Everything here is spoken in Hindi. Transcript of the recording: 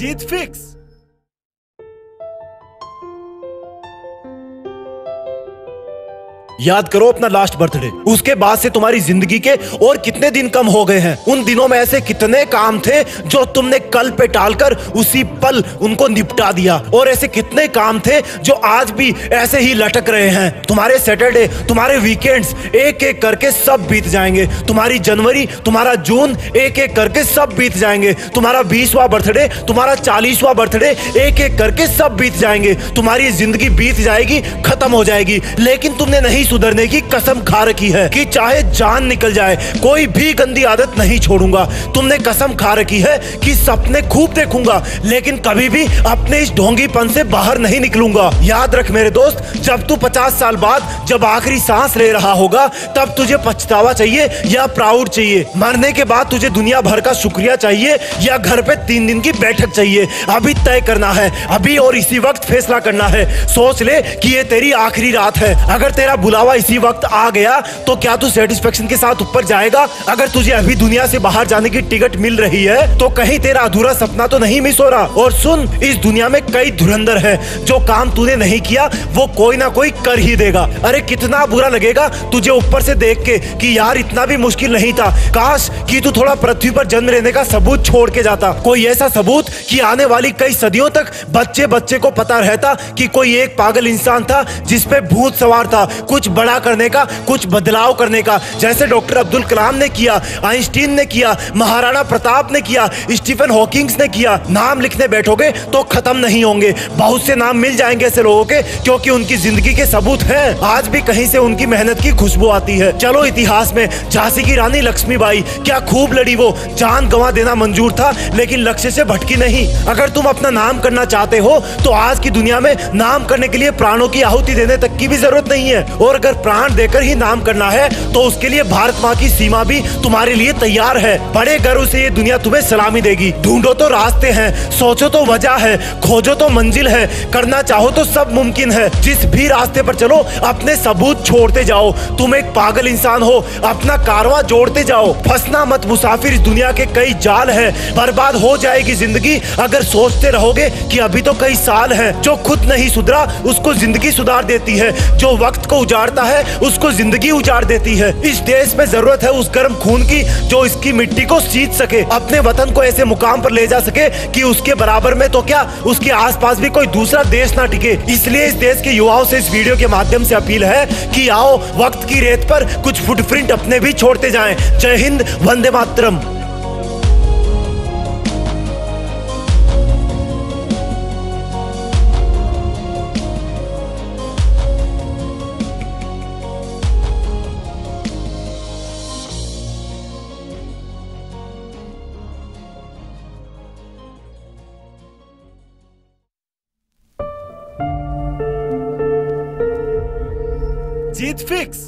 जीत फिक्स याद करो अपना लास्ट बर्थडे उसके बाद से तुम्हारी ज़िंदगी के और कितने दिन कम हो गए हैं? उन दिनों में ऐसे कितने काम थे जो तुमने कल पे टालकर उसी पल उनको निपटा दिया? और ऐसे कितने काम थे जो आज भी ऐसे ही लटक रहे हैं? तुम्हारे सैटरडे तुम्हारे वीकेंड्स एक एक करके सब बीत जाएँगे। तुम्हारी जनवरी, तुम्हारा जून एक एक करके सब बीत जाएँगे। तुम्हारा बीसवा बर्थडे तुम्हारा चालीसवा बर्थडे एक एक करके सब बीत जाएँगे। तुम्हारी ज़िंदगी बीत जाएगी, खत्म हो जाएगी। लेकिन तुमने नहीं सुधरने की कसम खा रखी है कि चाहे जान निकल जाए, कोई भी गंदी आदत नहीं छोड़ूँगा। तुमने कसम खा रखी है कि सपने खूब देखूँगा, लेकिन कभी भी अपने इस ढोंगीपन से बाहर नहीं निकलूँगा। याद रख मेरे दोस्त, जब तू पचास साल बाद जब आखिरी सांस ले रहा होगा, तब तुझे पछतावा चाहिए या प्राउड चाहिए। मरने के बाद तुझे दुनिया भर का शुक्रिया चाहिए या घर पे तीन दिन की बैठक चाहिए। अभी तय करना है, अभी और इसी वक्त फैसला करना है। सोच ले कि ये तेरी आखिरी रात है। अगर तेरा बुलावा इसी वक्त आ गया तो क्या तू सेटिस्फेक्शन के साथ ऊपर जाएगा? अगर तुझे अभी दुनिया से बाहर जाने की टिकट मिल रही है तो कहीं तेरा अधूरा सपना तो नहीं मिस हो रहा। और सुन, इस दुनिया में कई धुरंधर है, जो काम तूने नहीं किया, वो कोई ना कोई कर ही देगा। अरे, कितना बुरा लगेगा तुझे ऊपर से देख के कि यार, इतना भी मुश्किल नहीं था। काश कि तू थोड़ा पृथ्वी पर जन्म लेने का सबूत छोड़ के जाता। कोई ऐसा सबूत कि आने वाली कई सदियों तक बच्चे बच्चे को पता रहता कि कोई एक पागल इंसान था जिसपे भूत सवार था। कुछ बड़ा करने का, कुछ बदलाव करने का। जैसे डॉक्टर अब्दुल कलाम ने किया, आइंस्टीन ने किया, महाराणा प्रताप ने किया, स्टीफन हॉकिंग्स ने किया, नाम लिखने बैठोगे तो खत्म नहीं होंगे। बहुत से नाम मिल जाएँगे ऐसे लोगों के, क्योंकि उनकी ज़िंदगी के सबूत हैं। आज भी कहीं से उनकी मेहनत की खुशबू आती है। चलो इतिहास में, झांसी की रानी लक्ष्मीबाई, क्या खूब लड़ी वो। जान गंवा देना मंजूर था, लेकिन लक्ष्य से भटकी नहीं। अगर तुम अपना नाम करना चाहते हो तो आज की दुनिया में नाम करने के लिए प्राणों की आहुति देने तक की भी ज़रूरत नहीं है। और अगर प्राण देकर ही नाम करना है तो उसके लिए भारत माँ की सीमा भी तुम्हारे लिए तैयार है। बड़े गर्व से ये दुनिया तुम्हें सलामी देगी। ढूंढो तो रास्ते हैं, सोचो तो वजह है, खोजो तो मंजिल है, करना चाहो तो सब मुमकिन है। जिस भी रास्ते पर चलो, अपने सबूत छोड़ते जाओ। तुम एक पागल इंसान हो, अपना कारवा जोड़ते जाओ। फंसना मत, मुसाफिर इस दुनिया के कई जाल है। बर्बाद हो जाएगी ज़िंदगी, अगर सोचते रहोगे कि अभी तो कई साल है। जो खुद नहीं सुधरा, उसको ज़िंदगी सुधार देती है। जो वक्त को उजाड़ता है, उसको ज़िंदगी उजाड़ देती है। इस देश में ज़रूरत है उस गर्म खून की, जो इसकी मिट्टी को सींच सके, अपने वतन को ऐसे मुकाम पर ले जा सके कि उसके बराबर में तो क्या, उसके आसपास भी कोई दूसरा देश ना टिके। इसलिए इस देश के युवाओं से इस वीडियो के माध्यम से अपील है कि आओ, वक्त की रेत पर कुछ फुटप्रिंट अपने भी छोड़ते जाएँ। जय हिंद, वंदे मातरम। जीत फिक्स